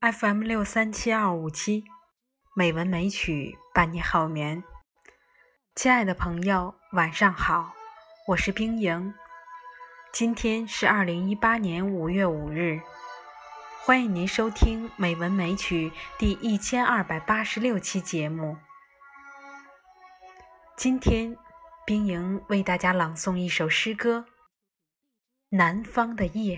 FM 六三七二五七，美文美曲伴你好眠。亲爱的朋友，晚上好，我是冰莹。今天是二零一八年五月五日，欢迎您收听《美文美曲》第一千二百八十六期节目。今天，冰莹为大家朗诵一首诗歌《南方的夜》。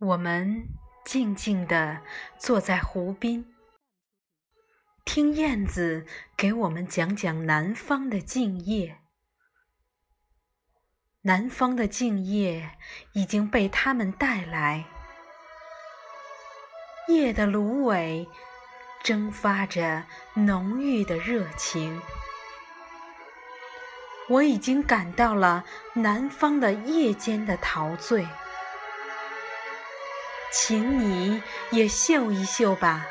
我们静静地坐在湖边，听燕子给我们讲讲南方的静夜。南方的静夜已经被他们带来，夜的芦苇蒸发着浓郁的热情。我已经感到了南方的夜间的陶醉。请你也嗅一嗅吧，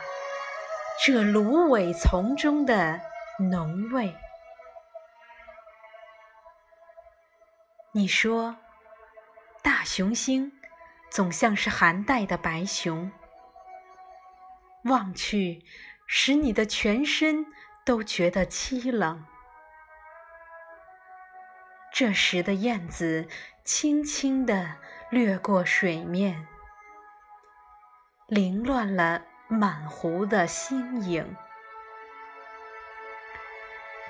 这芦苇丛中的浓味。你说，大熊星总像是寒带的白熊，望去使你的全身都觉得凄冷。这时的燕子轻轻地掠过水面。凌乱了满湖的星影，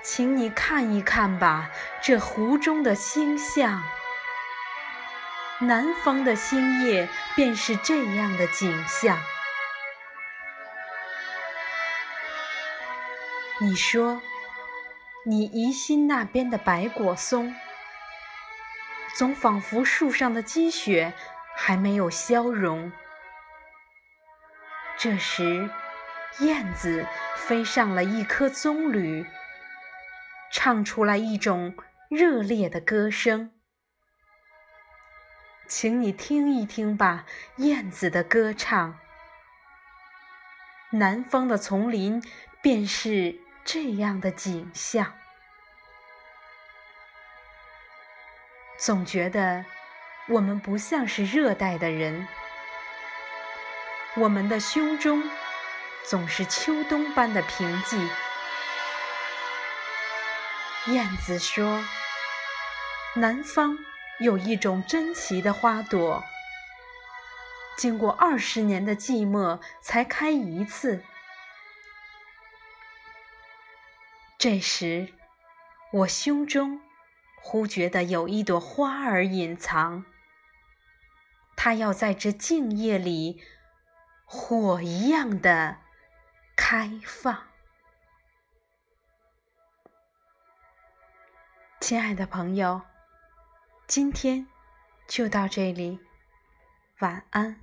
请你看一看吧，这湖中的星象。南方的星夜便是这样的景象。你说，你疑心那边的白果松，总仿佛树上的积雪还没有消融。这时，燕子飞上了一棵棕榈，唱出来一种热烈的歌声。请你听一听吧，燕子的歌唱。南方的丛林便是这样的景象。总觉得我们不像是热带的人。我们的胸中总是秋冬般的平静。燕子说：“南方有一种珍奇的花朵，经过二十年的寂寞才开一次。”这时，我胸中忽觉得有一朵花儿隐藏，它要在这静夜里。火一样的开放，亲爱的朋友，今天就到这里，晚安。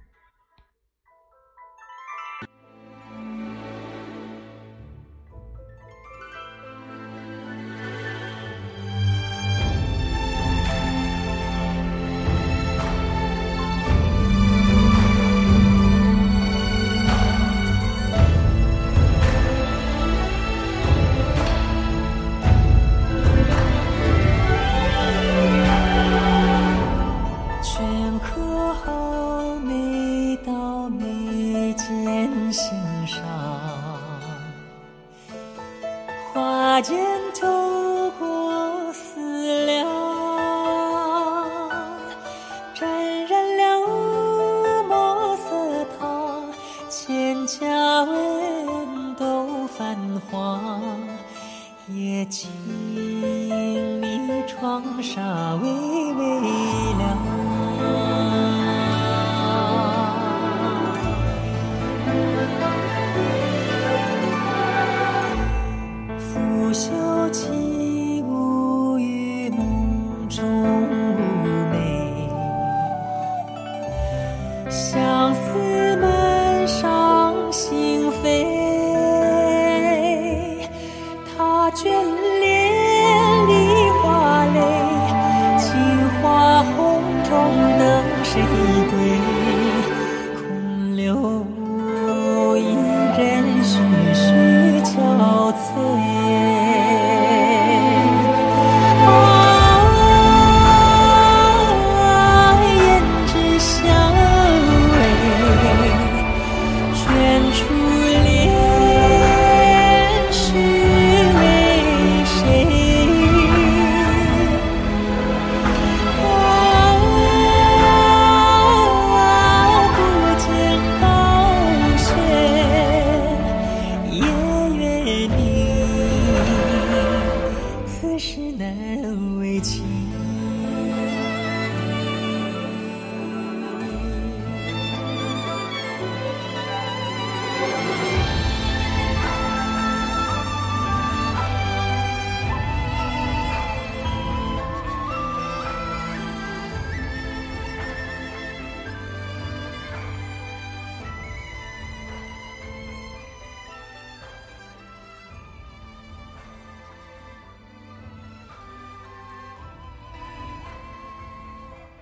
剑透过思量，沾染了墨色烫，千家文都泛黄，夜静谧，窗纱微微亮。So